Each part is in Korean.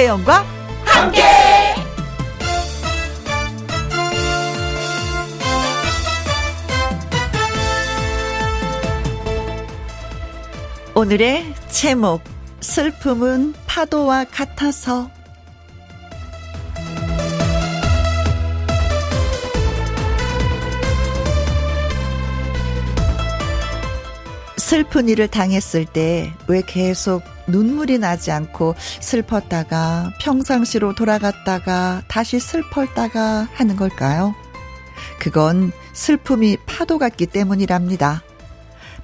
김혜영과 함께. 오늘의 제목 슬픔은 파도와 같아서 슬픈 일을 당했을 때 왜 계속 눈물이 나지 않고 슬펐다가 평상시로 돌아갔다가 다시 슬펐다가 하는 걸까요? 그건 슬픔이 파도 같기 때문이랍니다.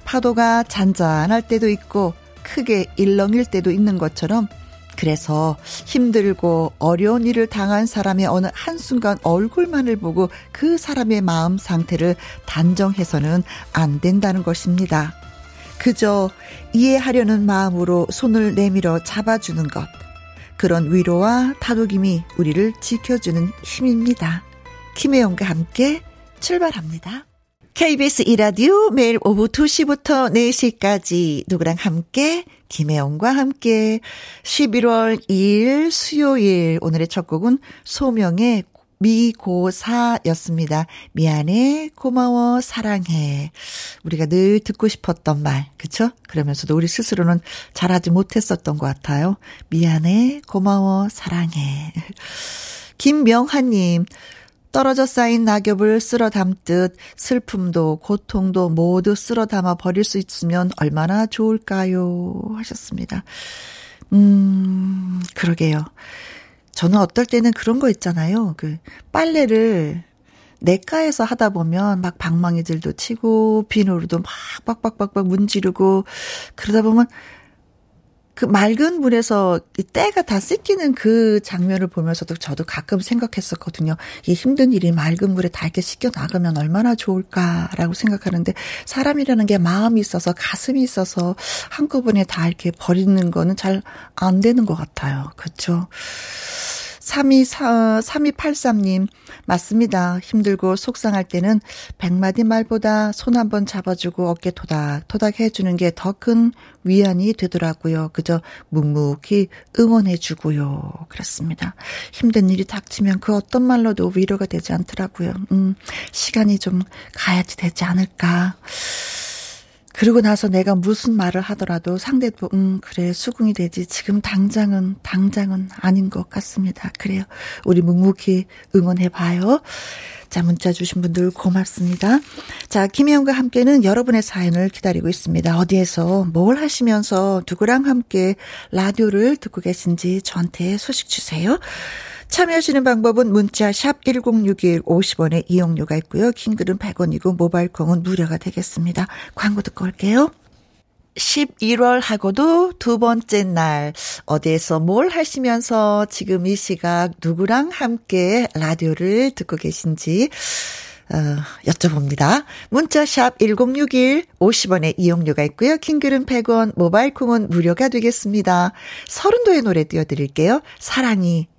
파도가 잔잔할 때도 있고 크게 일렁일 때도 있는 것처럼 그래서 힘들고 어려운 일을 당한 사람의 어느 한순간 얼굴만을 보고 그 사람의 마음 상태를 단정해서는 안 된다는 것입니다. 그저 이해하려는 마음으로 손을 내밀어 잡아주는 것. 그런 위로와 다독임이 우리를 지켜주는 힘입니다. 김혜영과 함께 출발합니다. KBS 이라디오 매일 오후 2시부터 4시까지 누구랑 함께 김혜영과 함께 11월 2일 수요일 오늘의 첫 곡은 소명의 미고사였습니다. 미안해, 고마워, 사랑해. 우리가 늘 듣고 싶었던 말, 그쵸? 그러면서도 우리 스스로는 잘하지 못했었던 것 같아요. 미안해, 고마워, 사랑해. 김명하님, 떨어져 쌓인 낙엽을 쓸어 담듯 슬픔도 고통도 모두 쓸어 담아 버릴 수 있으면 얼마나 좋을까요? 하셨습니다. 음, 그러게요. 저는 어떨 때는 그런 거 있잖아요. 그 빨래를 내과에서 하다 보면 막 방망이들도 치고 비누로도 막 빡빡빡빡 문지르고 그러다 보면 그 맑은 물에서 이 때가 다 씻기는 그 장면을 보면서도 저도 가끔 생각했었거든요. 이 힘든 일이 맑은 물에 다 이렇게 씻겨 나가면 얼마나 좋을까라고 생각하는데 사람이라는 게 마음이 있어서 가슴이 있어서 한꺼번에 다 이렇게 버리는 거는 잘 안 되는 것 같아요. 그렇죠? 32, 3283님, 맞습니다. 힘들고 속상할 때는 백마디 말보다 손 한 번 잡아주고 어깨 토닥 토닥 해주는 게 더 큰 위안이 되더라고요. 그저 묵묵히 응원해주고요. 그렇습니다. 힘든 일이 닥치면 그 어떤 말로도 위로가 되지 않더라고요. 음, 시간이 좀 가야지 되지 않을까. 그러고 나서 내가 무슨 말을 하더라도 상대도 음 그래 수긍이 되지 지금 당장은 당장은 아닌 것 같습니다. 그래요. 우리 묵묵히 응원해 봐요. 자, 문자 주신 분들 고맙습니다. 자, 김혜영과 함께는 여러분의 사연을 기다리고 있습니다. 어디에서 뭘 하시면서 누구랑 함께 라디오를 듣고 계신지 저한테 소식 주세요. 참여하시는 방법은 문자 샵 1061 50원의 이용료가 있고요. 킹글은 100원이고 모바일 콩은 무료가 되겠습니다. 광고 듣고 올게요. 11월 하고도 두 번째 날 어디에서 뭘 하시면서 지금 이 시각 누구랑 함께 라디오를 듣고 계신지 어, 여쭤봅니다. 문자샵 1061 50원의 이용료가 있고요. 킹글은 100원, 모바일 콩은 무료가 되겠습니다. 서른도의 노래 띄워드릴게요. 사랑이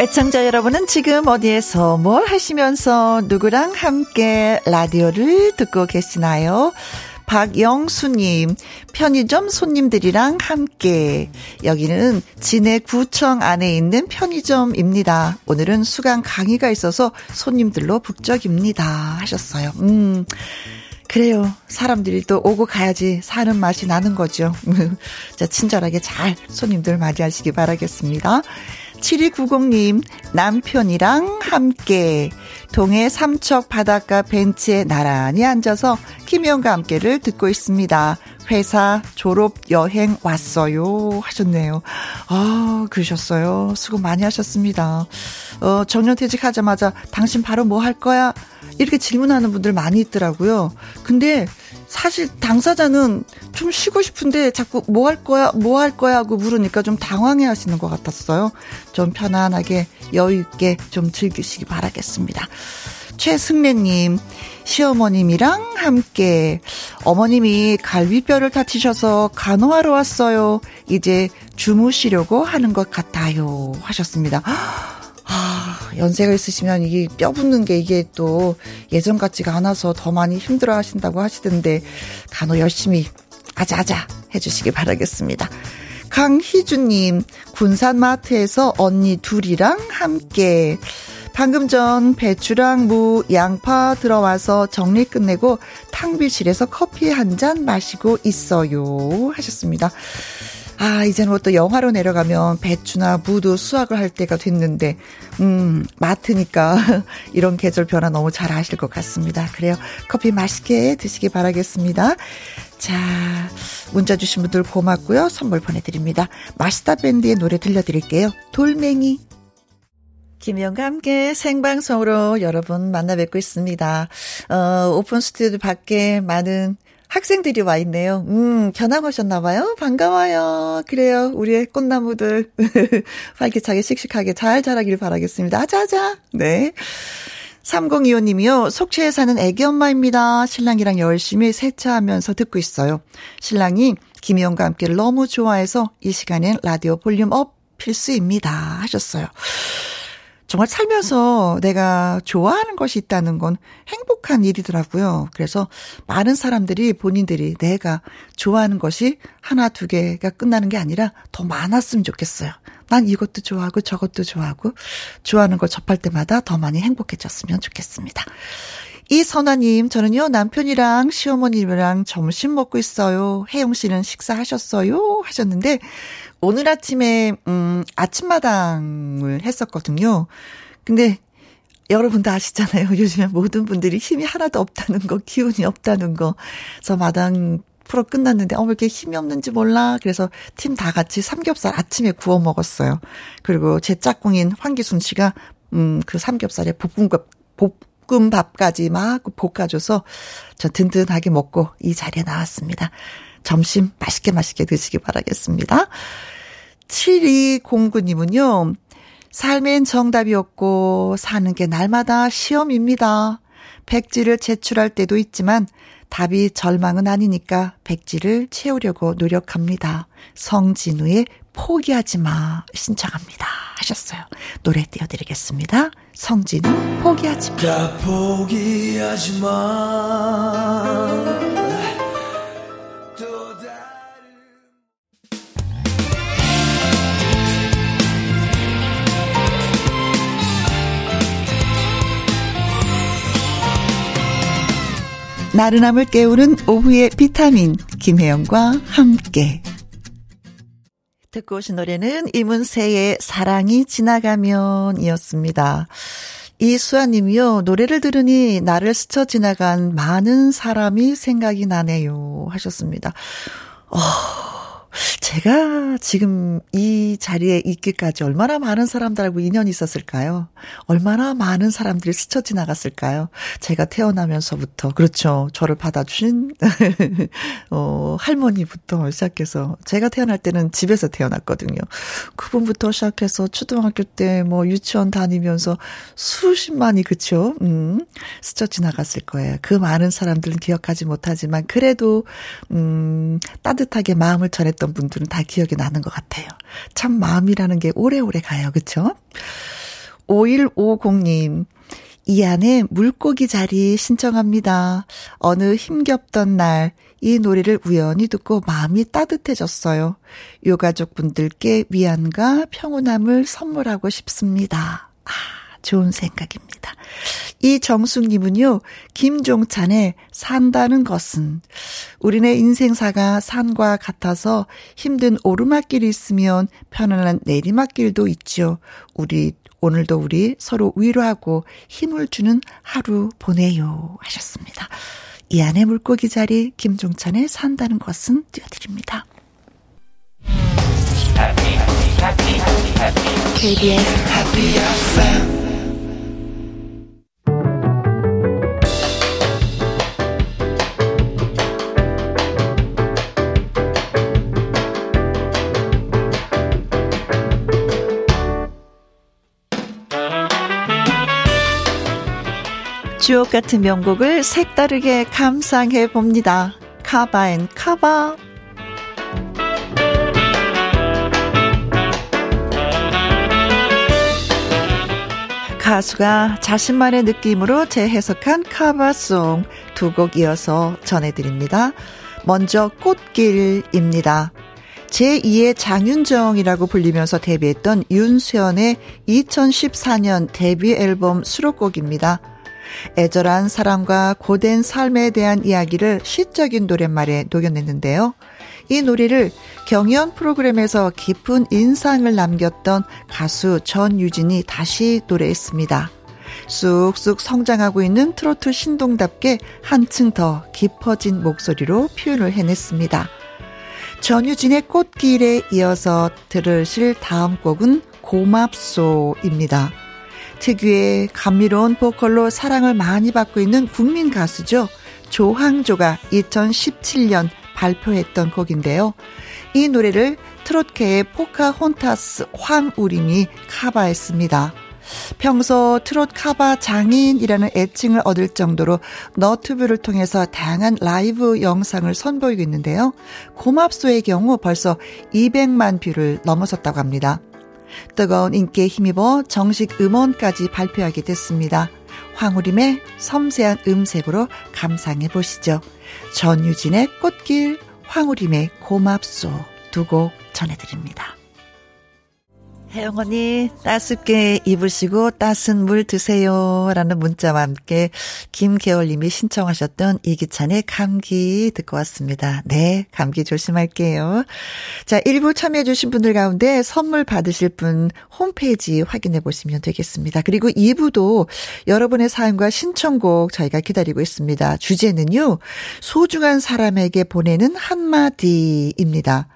애청자 여러분은 지금 어디에서 뭘 하시면서 누구랑 함께 라디오를 듣고 계시나요? 박영수님, 편의점 손님들이랑 함께. 여기는 진해구청 안에 있는 편의점입니다. 오늘은 수강 강의가 있어서 손님들로 북적입니다. 하셨어요. 음. 그래요. 사람들이 또 오고 가야지 사는 맛이 나는 거죠. 자, 친절하게 잘 손님들 맞이하시기 바라겠습니다. 7290님, 남편이랑 함께 동해 삼척 바닷가 벤치에 나란히 앉아서 김희영과 함께를 듣고 있습니다. 회사 졸업 여행 왔어요. 하셨네요. 아, 그러셨어요. 수고 많이 하셨습니다. 어, 정년퇴직 하자마자 당신 바로 뭐 할 거야? 이렇게 질문하는 분들 많이 있더라고요. 근데 사실 당사자는 좀 쉬고 싶은데 자꾸 뭐 할 거야, 뭐 할 거야 하고 물으니까 좀 당황해 하시는 것 같았어요. 좀 편안하게 여유있게 좀 즐기시기 바라겠습니다. 최승래님, 시어머님이랑 함께 어머님이 갈비뼈를 다치셔서 간호하러 왔어요. 이제 주무시려고 하는 것 같아요. 하셨습니다. 아, 연세가 있으시면 이게 뼈 붙는 게 이게 또 예전 같지가 않아서 더 많이 힘들어 하신다고 하시던데 간호 열심히 아자아자 해주시기 바라겠습니다. 강희주님, 군산마트에서 언니 둘이랑 함께 방금 전 배추랑 무, 양파 들어와서 정리 끝내고 탕비실에서 커피 한 잔 마시고 있어요. 하셨습니다. 아, 이제는 뭐 또 영화로 내려가면 배추나 무도 수확을 할 때가 됐는데, 음, 마트니까 이런 계절 변화 너무 잘 아실 것 같습니다. 그래요. 커피 맛있게 드시기 바라겠습니다. 자, 문자 주신 분들 고맙고요. 선물 보내드립니다. 마시다 밴드의 노래 들려드릴게요. 돌멩이. 김희영과 함께 생방송으로 여러분 만나 뵙고 있습니다. 어, 오픈 스튜디오 밖에 많은 학생들이 와 있네요. 음, 견학 오셨나봐요. 반가워요. 그래요. 우리의 꽃나무들 활기차게 씩씩하게 잘 자라길 바라겠습니다. 아자아자. 네. 3025님이요. 속초에 사는 애기 엄마입니다. 신랑이랑 열심히 세차하면서 듣고 있어요. 신랑이 김혜영과 함께를 너무 좋아해서 이 시간엔 라디오 볼륨 up 필수입니다. 하셨어요. 정말 살면서 내가 좋아하는 것이 있다는 건 행복한 일이더라고요. 그래서 많은 사람들이 본인들이 내가 좋아하는 것이 하나, 두 개가 끝나는 게 아니라 더 많았으면 좋겠어요. 난 이것도 좋아하고 저것도 좋아하고 좋아하는 걸 접할 때마다 더 많이 행복해졌으면 좋겠습니다. 이선아님, 저는요, 남편이랑 시어머님이랑 점심 먹고 있어요. 혜영 씨는 식사하셨어요? 하셨는데, 오늘 아침에, 음, 아침마당을 했었거든요. 근데, 여러분도 아시잖아요. 요즘에 모든 분들이 힘이 하나도 없다는 거, 기운이 없다는 거. 그래서 마당 프로 끝났는데, 어, 왜 이렇게 힘이 없는지 몰라. 그래서 팀 다 같이 삼겹살 아침에 구워 먹었어요. 그리고 제 짝꿍인 황기순 씨가, 음, 그 삼겹살에 볶음밥, 볶음밥까지 막 볶아줘서 저 든든하게 먹고 이 자리에 나왔습니다. 점심 맛있게 맛있게 드시기 바라겠습니다. 7209님은요, 삶엔 정답이 없고 사는 게 날마다 시험입니다. 백지를 제출할 때도 있지만 답이 절망은 아니니까 백지를 채우려고 노력합니다. 성진우의 포기하지 마 신청합니다. 하셨어요. 노래 띄워드리겠습니다. 성진우 포기하지 마. 포기하지 마. 나른함을 깨우는 오후의 비타민 김혜영과 함께 듣고 오신 노래는 이문세의 사랑이 지나가면 이었습니다. 이수아님이요, 노래를 들으니 나를 스쳐 지나간 많은 사람이 생각이 나네요. 하셨습니다. 어, 제가 지금 이 자리에 있기까지 얼마나 많은 사람들하고 인연이 있었을까요? 얼마나 많은 사람들이 스쳐 지나갔을까요? 제가 태어나면서부터, 그렇죠. 저를 받아주신, 어, 할머니부터 시작해서, 제가 태어날 때는 집에서 태어났거든요. 그분부터 시작해서 초등학교 때 뭐 유치원 다니면서 수십만이, 그쵸? 음, 스쳐 지나갔을 거예요. 그 많은 사람들은 기억하지 못하지만, 그래도, 음, 따뜻하게 마음을 전 했던 분들은 다 기억이 나는 것 같아요. 참 마음이라는 게 오래오래 가요. 그쵸? 5150님. 이 안에 물고기 자리 신청합니다. 어느 힘겹던 날, 이 노래를 우연히 듣고 마음이 따뜻해졌어요. 요가족 분들께 위안과 평온함을 선물하고 싶습니다. 아. 좋은 생각입니다. 이정숙님은요, 김종찬의 산다는 것은 우리네 인생사가 산과 같아서 힘든 오르막길이 있으면 편안한 내리막길도 있죠. 우리 오늘도 우리 서로 위로하고 힘을 주는 하루 보내요 하셨습니다. 이 안에 물고기 자리 김종찬의 산다는 것은 띄워드립니다. KBS Happy FM 주옥 같은 명곡을 색다르게 감상해 봅니다. Cover and Cover. 가수가 자신만의 느낌으로 재해석한 커버송 두 곡 이어서 전해드립니다. 먼저 꽃길입니다. 제2의 장윤정이라고 불리면서 데뷔했던 윤수연의 2014년 데뷔 앨범 수록곡입니다. 애절한 사랑과 고된 삶에 대한 이야기를 시적인 노랫말에 녹여냈는데요. 이 노래를 경연 프로그램에서 깊은 인상을 남겼던 가수 전유진이 다시 노래했습니다. 쑥쑥 성장하고 있는 트로트 신동답게 한층 더 깊어진 목소리로 표현을 해냈습니다. 전유진의 꽃길에 이어서 들으실 다음 곡은 고맙소입니다. 특유의 감미로운 보컬로 사랑을 많이 받고 있는 국민 가수죠. 조항조가 2017년 발표했던 곡인데요. 이 노래를 트롯계의 포카혼타스 황우림이 커버했습니다. 평소 트롯 커버 장인이라는 애칭을 얻을 정도로 너튜브를 통해서 다양한 라이브 영상을 선보이고 있는데요. 고맙소의 경우 벌써 200만 뷰를 넘어섰다고 합니다. 뜨거운 인기에 힘입어 정식 음원까지 발표하게 됐습니다. 황우림의 섬세한 음색으로 감상해 보시죠. 전유진의 꽃길, 황우림의 고맙소 두 곡 전해드립니다. 혜영 언니, 따숩게 입으시고 따순 물 드세요. 라는 문자와 함께 김계월님이 신청하셨던 이기찬의 감기 듣고 왔습니다. 네, 감기 조심할게요. 자, 1부 참여해 주신 분들 가운데 선물 받으실 분 홈페이지 확인해 보시면 되겠습니다. 그리고 2부도 여러분의 사연과 신청곡 저희가 기다리고 있습니다. 주제는요, 소중한 사람에게 보내는 한마디입니다.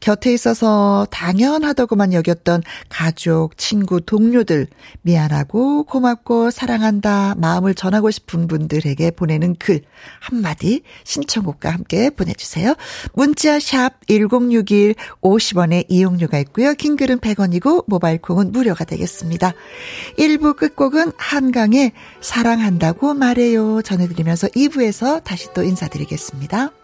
곁에 있어서 당연하다고만 여겼던 가족, 친구, 동료들, 미안하고 고맙고 사랑한다 마음을 전하고 싶은 분들에게 보내는 글 한마디 신청곡과 함께 보내주세요. 문자 샵 1061, 50원의 이용료가 있고요. 긴 글은 100원이고 모바일 콩은 무료가 되겠습니다. 1부 끝곡은 한강의 사랑한다고 말해요 전해드리면서 2부에서 다시 또 인사드리겠습니다.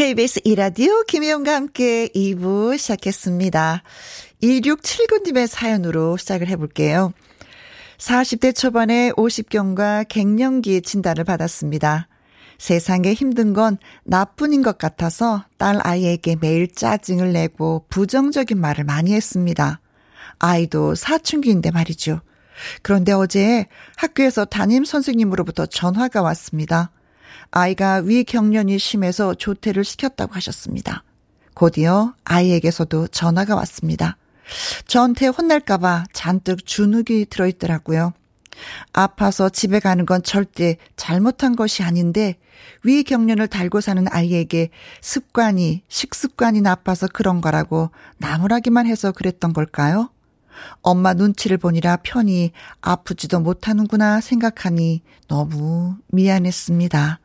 KBS 이라디오 김혜영과 함께 2부 시작했습니다. 1679님의 사연으로 시작을 해볼게요. 40대 초반에 50경과 갱년기 진단을 받았습니다. 세상에 힘든 건 나뿐인 것 같아서 딸 아이에게 매일 짜증을 내고 부정적인 말을 많이 했습니다. 아이도 사춘기인데 말이죠. 그런데 어제 학교에서 담임 선생님으로부터 전화가 왔습니다. 아이가 위경련이 심해서 조퇴를 시켰다고 하셨습니다. 곧이어 아이에게서도 전화가 왔습니다. 저한테 혼날까봐 잔뜩 주눅이 들어있더라고요. 아파서 집에 가는 건 절대 잘못한 것이 아닌데 위경련을 달고 사는 아이에게 습관이 식습관이 나빠서 그런 거라고 나무라기만 해서 그랬던 걸까요? 엄마 눈치를 보니라 편히 아프지도 못하는구나 생각하니 너무 미안했습니다.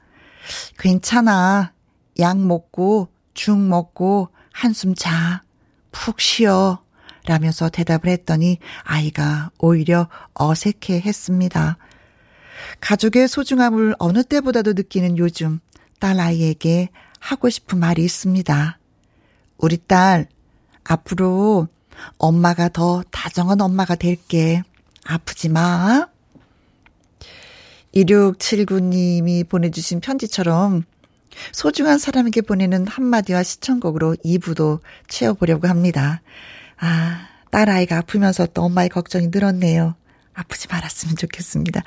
괜찮아. 약 먹고 죽 먹고 한숨 자. 푹 쉬어. 라면서 대답을 했더니 아이가 오히려 어색해 했습니다. 가족의 소중함을 어느 때보다도 느끼는 요즘 딸 아이에게 하고 싶은 말이 있습니다. 우리 딸, 앞으로 엄마가 더 다정한 엄마가 될게. 아프지 마. 2679님이 보내주신 편지처럼 소중한 사람에게 보내는 한마디와 시청곡으로 2부도 채워보려고 합니다. 아, 딸아이가 아프면서 또 엄마의 걱정이 늘었네요. 아프지 말았으면 좋겠습니다.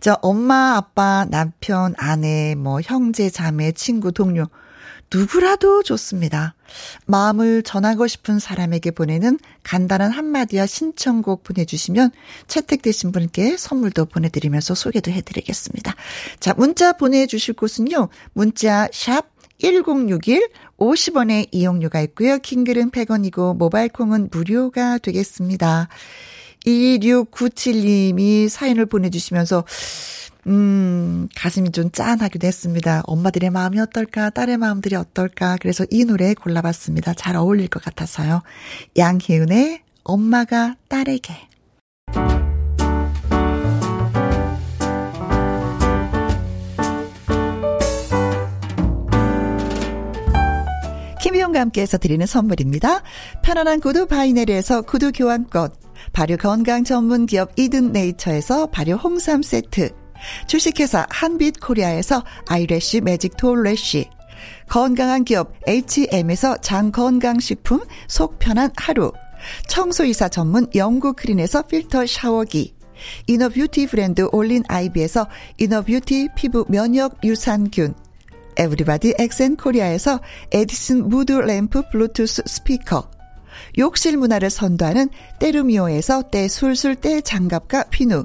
저 엄마, 아빠, 남편, 아내, 뭐 형제, 자매, 친구, 동료 누구라도 좋습니다. 마음을 전하고 싶은 사람에게 보내는 간단한 한마디와 신청곡 보내주시면 채택되신 분께 선물도 보내드리면서 소개도 해드리겠습니다. 자, 문자 보내주실 곳은요. 문자 샵 1061, 50원의 이용료가 있고요. 킹글은 100원이고 모바일 콩은 무료가 되겠습니다. 2697님이 사연을 보내주시면서 음, 가슴이 좀 짠하기도 했습니다. 엄마들의 마음이 어떨까, 딸의 마음들이 어떨까. 그래서 이 노래 골라봤습니다. 잘 어울릴 것 같아서요. 양희은의 엄마가 딸에게. 김혜영과 함께해서 드리는 선물입니다. 편안한 구두 바이네르에서 구두 교환권, 발효 건강 전문 기업 이든 네이처에서 발효 홍삼 세트, 주식회사 한빛 코리아에서 아이래쉬 매직 톨래쉬, 건강한 기업 H&M에서 장건강식품 속 편한 하루, 청소이사 전문 영구 크린에서 필터 샤워기, 이너뷰티 브랜드 올린 아이비에서 이너뷰티 피부 면역 유산균, 에브리바디 엑센 코리아에서 에디슨 무드 램프 블루투스 스피커, 욕실 문화를 선도하는 때르미오에서 때술술 때장갑과 피누,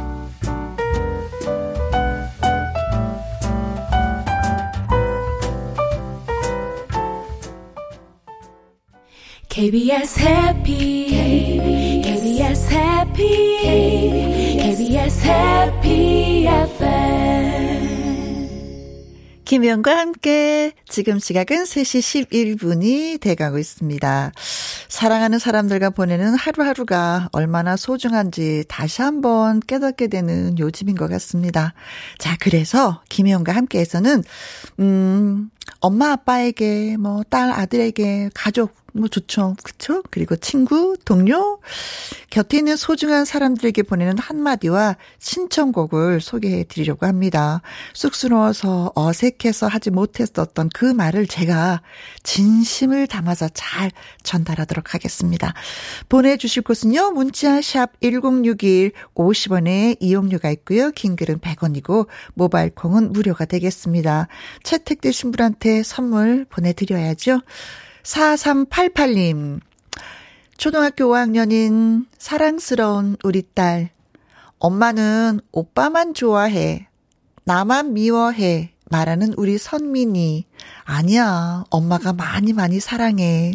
KBS 해피 KBS 해피 KBS 해피 FM 김영과 함께 지금 시각은 3시 11분이 돼가고 있습니다. 사랑하는 사람들과 보내는 하루하루가 얼마나 소중한지 다시 한번 깨닫게 되는 요즘인 것 같습니다. 자, 그래서 김혜영과 함께해서는, 음, 엄마 아빠에게, 뭐, 딸 아들에게, 가족, 뭐 좋죠. 그쵸? 그리고 친구, 동료, 곁에 있는 소중한 사람들에게 보내는 한마디와 신청곡을 소개해 드리려고 합니다. 쑥스러워서 어색해서 하지 못했었던 그 말을 제가 진심을 담아서 잘 전달하도록 하겠습니다. 보내주실 곳은요, 문자 샵 1061, 50원에 이용료가 있고요. 긴 글은 100원이고, 모바일 콩은 무료가 되겠습니다. 채택되신 분한테 선물 보내드려야죠. 4388님. 초등학교 5학년인 사랑스러운 우리 딸. 엄마는 오빠만 좋아해. 나만 미워해. 말하는 우리 선민이. 아니야. 엄마가 많이 많이 사랑해.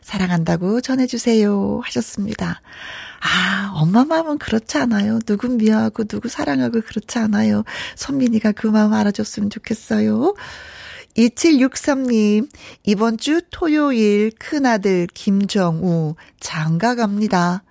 사랑한다고 전해주세요. 하셨습니다. 아, 엄마 마음은 그렇지 않아요. 누구 미워하고 누구 사랑하고 그렇지 않아요. 선민이가 그 마음 알아줬으면 좋겠어요. 2763님, 이번 주 토요일 큰아들 김정우 장가 갑니다.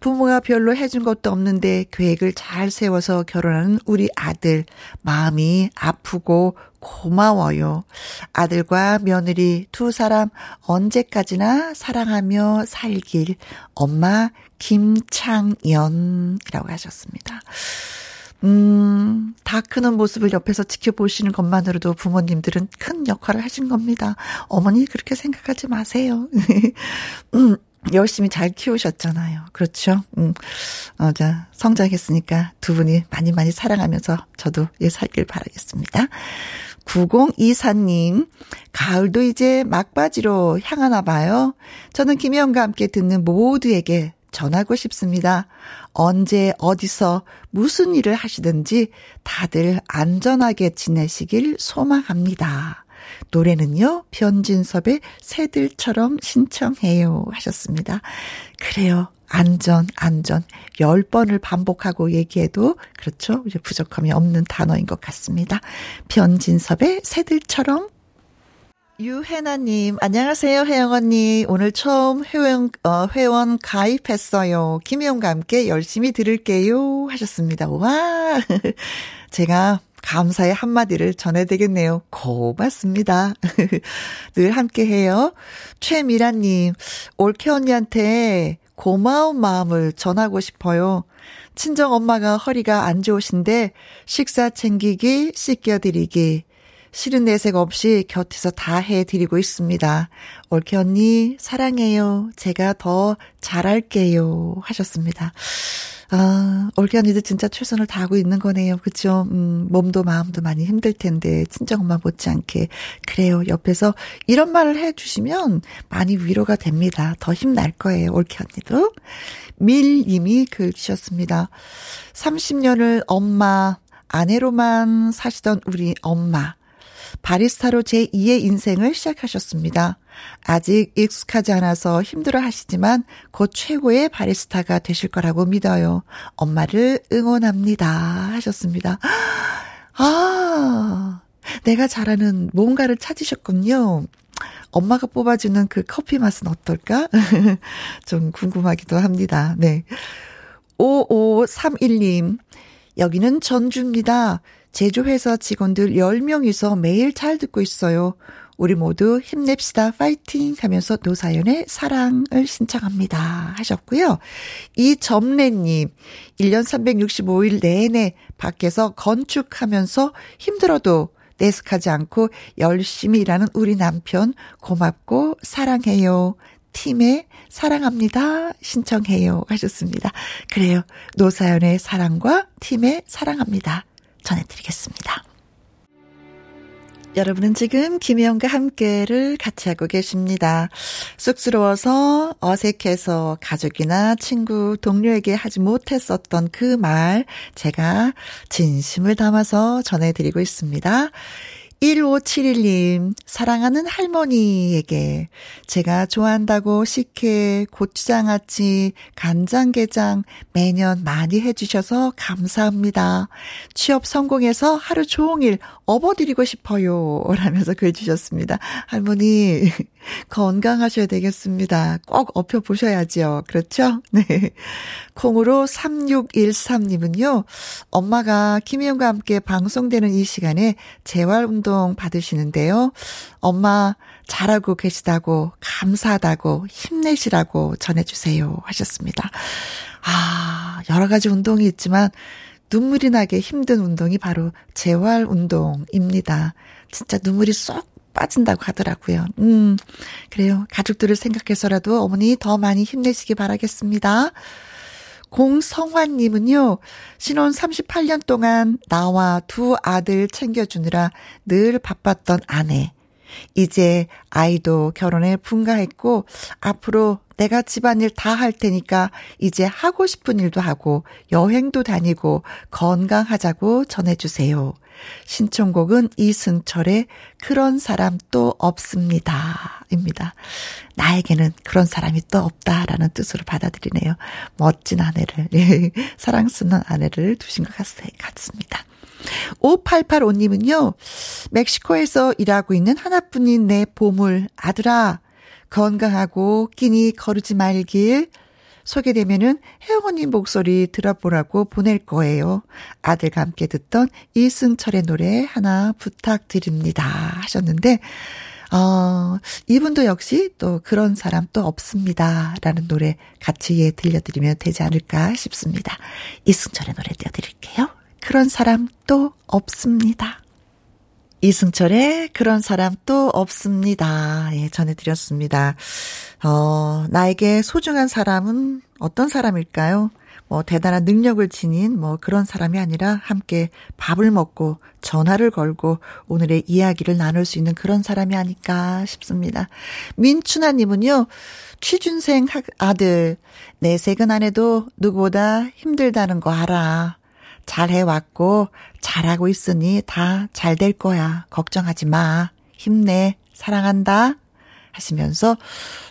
부모가 별로 해준 것도 없는데 계획을 잘 세워서 결혼하는 우리 아들. 마음이 아프고 고마워요. 아들과 며느리 두 사람 언제까지나 사랑하며 살길. 엄마 김창연이라고 하셨습니다. 음, 다 크는 모습을 옆에서 지켜보시는 것만으로도 부모님들은 큰 역할을 하신 겁니다. 어머니 그렇게 생각하지 마세요. 음, 열심히 잘 키우셨잖아요. 그렇죠? 음, 어, 자, 성장했으니까 두 분이 많이 많이 사랑하면서 저도 예, 살길 바라겠습니다. 9024님, 가을도 이제 막바지로 향하나 봐요. 저는 김혜영과 함께 듣는 모두에게 전하고 싶습니다. 언제 어디서 무슨 일을 하시든지 다들 안전하게 지내시길 소망합니다. 노래는요, 변진섭의 새들처럼 신청해요. 하셨습니다. 그래요. 안전, 안전. 열 번을 반복하고 얘기해도, 그렇죠. 이제 부족함이 없는 단어인 것 같습니다. 변진섭의 새들처럼 유혜나님, 안녕하세요, 혜영 언니. 오늘 처음 회원, 어, 회원 가입했어요. 김혜영과 함께 열심히 들을게요. 하셨습니다. 와. 제가 감사의 한마디를 전해야 되겠네요. 고맙습니다. 늘 함께 해요. 최미라님, 올케 언니한테 고마운 마음을 전하고 싶어요. 친정 엄마가 허리가 안 좋으신데 식사 챙기기, 씻겨드리기, 싫은 내색 없이 곁에서 다 해드리고 있습니다. 올케 언니, 사랑해요. 제가 더 잘할게요. 하셨습니다. 아, 올케 언니도 진짜 최선을 다하고 있는 거네요. 그쵸? 음, 몸도 마음도 많이 힘들 텐데, 친정엄마 못지않게. 그래요. 옆에서 이런 말을 해주시면 많이 위로가 됩니다. 더 힘날 거예요. 올케 언니도. 밀님이 글 주셨습니다. 30년을 엄마, 아내로만 사시던 우리 엄마. 바리스타로 제2의 인생을 시작하셨습니다. 아직 익숙하지 않아서 힘들어 하시지만 곧 최고의 바리스타가 되실 거라고 믿어요. 엄마를 응원합니다. 하셨습니다. 아, 내가 잘하는 뭔가를 찾으셨군요. 엄마가 뽑아주는 그 커피 맛은 어떨까? 좀 궁금하기도 합니다. 네. 5531님, 여기는 전주입니다. 제조회사 직원들 10명이서 매일 잘 듣고 있어요. 우리 모두 힘냅시다. 파이팅 하면서 노사연의 사랑을 신청합니다. 하셨고요. 이점래 님, 1년 365일 내내 밖에서 건축하면서 힘들어도 내색하지 않고 열심히 일하는 우리 남편 고맙고 사랑해요. 팀에 사랑합니다. 신청해요. 하셨습니다. 그래요. 노사연의 사랑과 팀에 사랑합니다. 전해드리겠습니다. 여러분은 지금 김혜영과 함께를 같이 하고 계십니다. 쑥스러워서 어색해서 가족이나 친구, 동료에게 하지 못했었던 그 말 제가 진심을 담아서 전해드리고 있습니다. 1571님, 사랑하는 할머니에게 제가 좋아한다고 식혜, 고추장아찌, 간장게장 매년 많이 해주셔서 감사합니다. 취업 성공해서 하루 종일 업어드리고 싶어요. 라면서 글 주셨습니다. 할머니, 건강하셔야 되겠습니다. 꼭 업혀보셔야지요. 그렇죠? 네. 콩으로 3613님은요, 엄마가 김희영과 함께 방송되는 이 시간에 재활운동 받으시는데요. 엄마, 잘하고 계시다고, 감사하다고, 힘내시라고 전해주세요. 하셨습니다. 아, 여러 가지 운동이 있지만, 눈물이 나게 힘든 운동이 바로 재활 운동입니다. 진짜 눈물이 쏙 빠진다고 하더라고요. 음, 그래요. 가족들을 생각해서라도 어머니 더 많이 힘내시기 바라겠습니다. 공성환님은요, 신혼 38년 동안 나와 두 아들 챙겨주느라 늘 바빴던 아내. 이제 아이도 결혼에 분가했고, 앞으로 내가 집안일 다 할 테니까 이제 하고 싶은 일도 하고, 여행도 다니고, 건강하자고 전해주세요. 신청곡은 이승철의 그런 사람 또 없습니다. 입니다. 나에게는 그런 사람이 또 없다라는 뜻으로 받아들이네요. 멋진 아내를, 사랑스러운 아내를 두신 것 같습니다. 5885님은요, 멕시코에서 일하고 있는 하나뿐인 내 보물, 아들아, 건강하고 끼니 거르지 말길, 소개되면은 혜영 언니 목소리 들어보라고 보낼 거예요. 아들과 함께 듣던 이승철의 노래 하나 부탁드립니다. 하셨는데, 어, 이분도 역시 또 그런 사람 또 없습니다. 라는 노래 같이 예 들려드리면 되지 않을까 싶습니다. 이승철의 노래 띄워드릴게요. 그런 사람 또 없습니다. 이승철의 그런 사람 또 없습니다. 예, 전해드렸습니다. 어, 나에게 소중한 사람은 어떤 사람일까요? 뭐 대단한 능력을 지닌 뭐 그런 사람이 아니라 함께 밥을 먹고 전화를 걸고 오늘의 이야기를 나눌 수 있는 그런 사람이 아닐까 싶습니다. 민춘아 님은요. 취준생 아들 내색은 안 해도 누구보다 힘들다는 거 알아. 잘 해왔고 잘하고 있으니 다 잘 될 거야. 걱정하지 마. 힘내. 사랑한다. 하시면서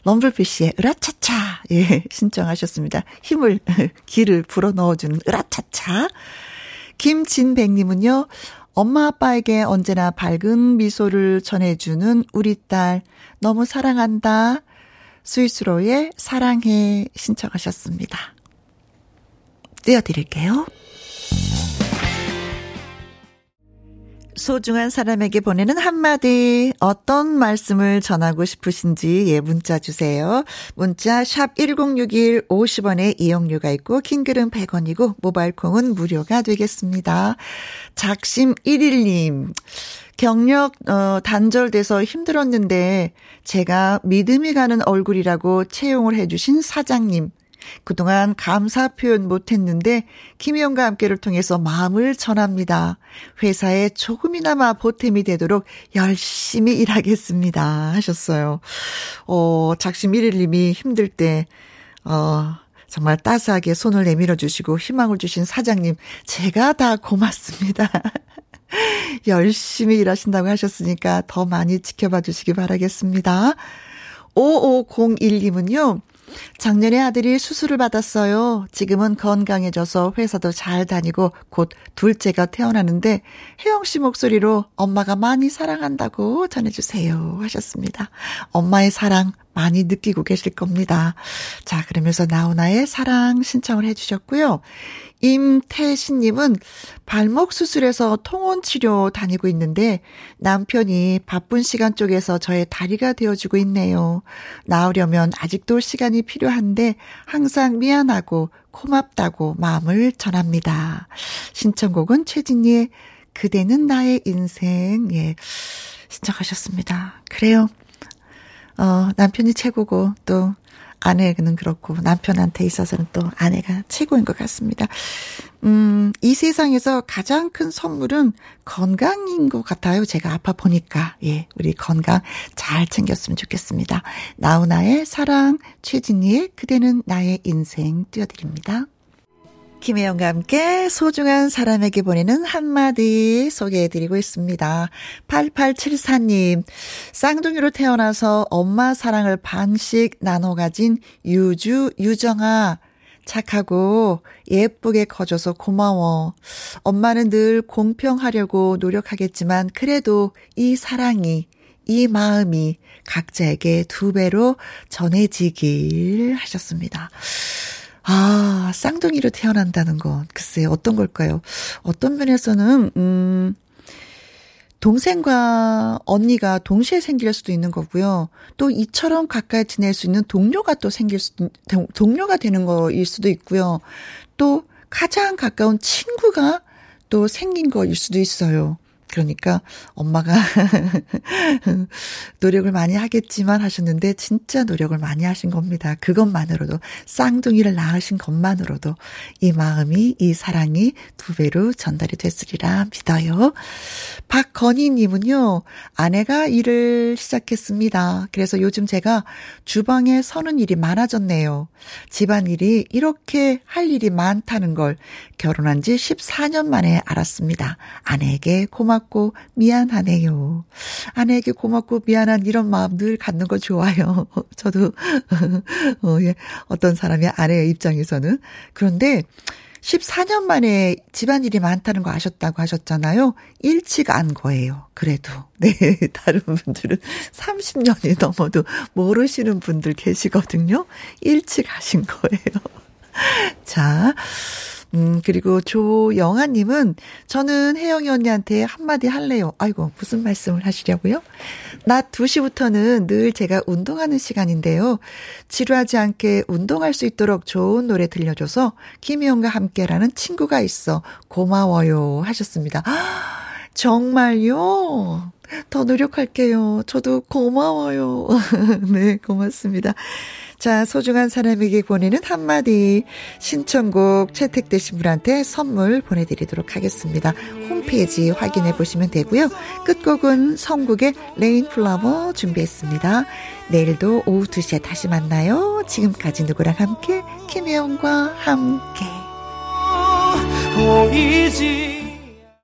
럼블피쉬의 으라차차 예 신청하셨습니다. 힘을 기를 불어 넣어주는 으라차차. 김진백님은요. 엄마 아빠에게 언제나 밝은 미소를 전해주는 우리 딸 너무 사랑한다. 스위스로의 사랑해 신청하셨습니다. 띄워드릴게요. 소중한 사람에게 보내는 한마디 어떤 말씀을 전하고 싶으신지 예 문자 주세요. 문자 샵 1061 50원의 이용료가 있고 킹글은 100원이고 모바일 콩은 무료가 되겠습니다. 작심 1일님 경력 어 단절돼서 힘들었는데 제가 믿음이 가는 얼굴이라고 채용을 해 주신 사장님 그동안 감사 표현 못했는데 김희영과 함께를 통해서 마음을 전합니다. 회사에 조금이나마 보탬이 되도록 열심히 일하겠습니다. 하셨어요. 어, 작심 1일님이 힘들 때, 어, 정말 따스하게 손을 내밀어 주시고 희망을 주신 사장님, 제가 다 고맙습니다. 열심히 일하신다고 하셨으니까 더 많이 지켜봐 주시기 바라겠습니다. 5501님은요, 작년에 아들이 수술을 받았어요. 지금은 건강해져서 회사도 잘 다니고 곧 둘째가 태어나는데 혜영 씨 목소리로 엄마가 많이 사랑한다고 전해주세요 하셨습니다. 엄마의 사랑 많이 느끼고 계실 겁니다. 자, 그러면서 나훈아의 사랑 신청을 해주셨고요. 임태신님은 발목 수술해서 통원 치료 다니고 있는데 남편이 바쁜 시간 쪽에서 저의 다리가 되어주고 있네요. 나으려면 아직도 시간이 필요한데 항상 미안하고 고맙다고 마음을 전합니다. 신청곡은 최진희의 그대는 나의 인생, 예, 신청하셨습니다. 그래요. 어, 남편이 최고고 또 아내는 그렇고 남편한테 있어서는 또 아내가 최고인 것 같습니다. 음, 이 세상에서 가장 큰 선물은 건강인 것 같아요. 제가 아파 보니까. 예, 우리 건강 잘 챙겼으면 좋겠습니다. 나훈아의 사랑, 최진희의 그대는 나의 인생 띄워드립니다. 김혜영과 함께 소중한 사람에게 보내는 한마디 소개해드리고 있습니다. 8874님, 쌍둥이로 태어나서 엄마 사랑을 반씩 나눠 가진 유주, 유정아. 착하고 예쁘게 커줘서 고마워. 엄마는 늘 공평하려고 노력하겠지만 그래도 이 사랑이 이 마음이 각자에게 두 배로 전해지길 하셨습니다. 아, 쌍둥이로 태어난다는 건 글쎄 어떤 걸까요? 어떤 면에서는 음 동생과 언니가 동시에 생길 수도 있는 거고요. 또 이처럼 가까이 지낼 수 있는 동료가 또 생길 수 동료가 되는 거일 수도 있고요. 또 가장 가까운 친구가 또 생긴 거일 수도 있어요. 그러니까 엄마가 노력을 많이 하겠지만 하셨는데 진짜 노력을 많이 하신 겁니다. 그것만으로도 쌍둥이를 낳으신 것만으로도 이 마음이 이 사랑이 두 배로 전달이 됐으리라 믿어요. 박건희 님은요. 아내가 일을 시작했습니다. 그래서 요즘 제가 주방에 서는 일이 많아졌네요. 집안일이 이렇게 할 일이 많다는 걸 결혼한 지 14년 만에 알았습니다. 아내에게 고맙 고맙고 미안하네요. 아내에게 고맙고 미안한 이런 마음 늘 갖는 거 좋아요. 저도 어, 예. 어떤 사람이 아내의 입장에서는 그런데 14년 만에 집안일이 많다는 거 아셨다고 하셨잖아요. 일찍 안 거예요. 그래도. 네. 다른 분들은 30년이 넘어도 모르시는 분들 계시거든요. 일찍 하신 거예요. 자, 음, 그리고 조영아님은 저는 혜영이 언니한테 한마디 할래요. 아이고, 무슨 말씀을 하시려고요? 낮 2시부터는 늘 제가 운동하는 시간인데요. 지루하지 않게 운동할 수 있도록 좋은 노래 들려줘서 김혜영과 함께라는 친구가 있어 고마워요 하셨습니다. 정말요? 더 노력할게요. 저도 고마워요. 네, 고맙습니다. 자, 소중한 사람에게 보내는 한마디 신청곡 채택되신 분한테 선물 보내드리도록 하겠습니다. 홈페이지 확인해 보시면 되고요. 끝곡은 성국의 Rain Flower 준비했습니다. 내일도 오후 2시에 다시 만나요. 지금까지 누구랑 함께 김혜영과 함께 보이지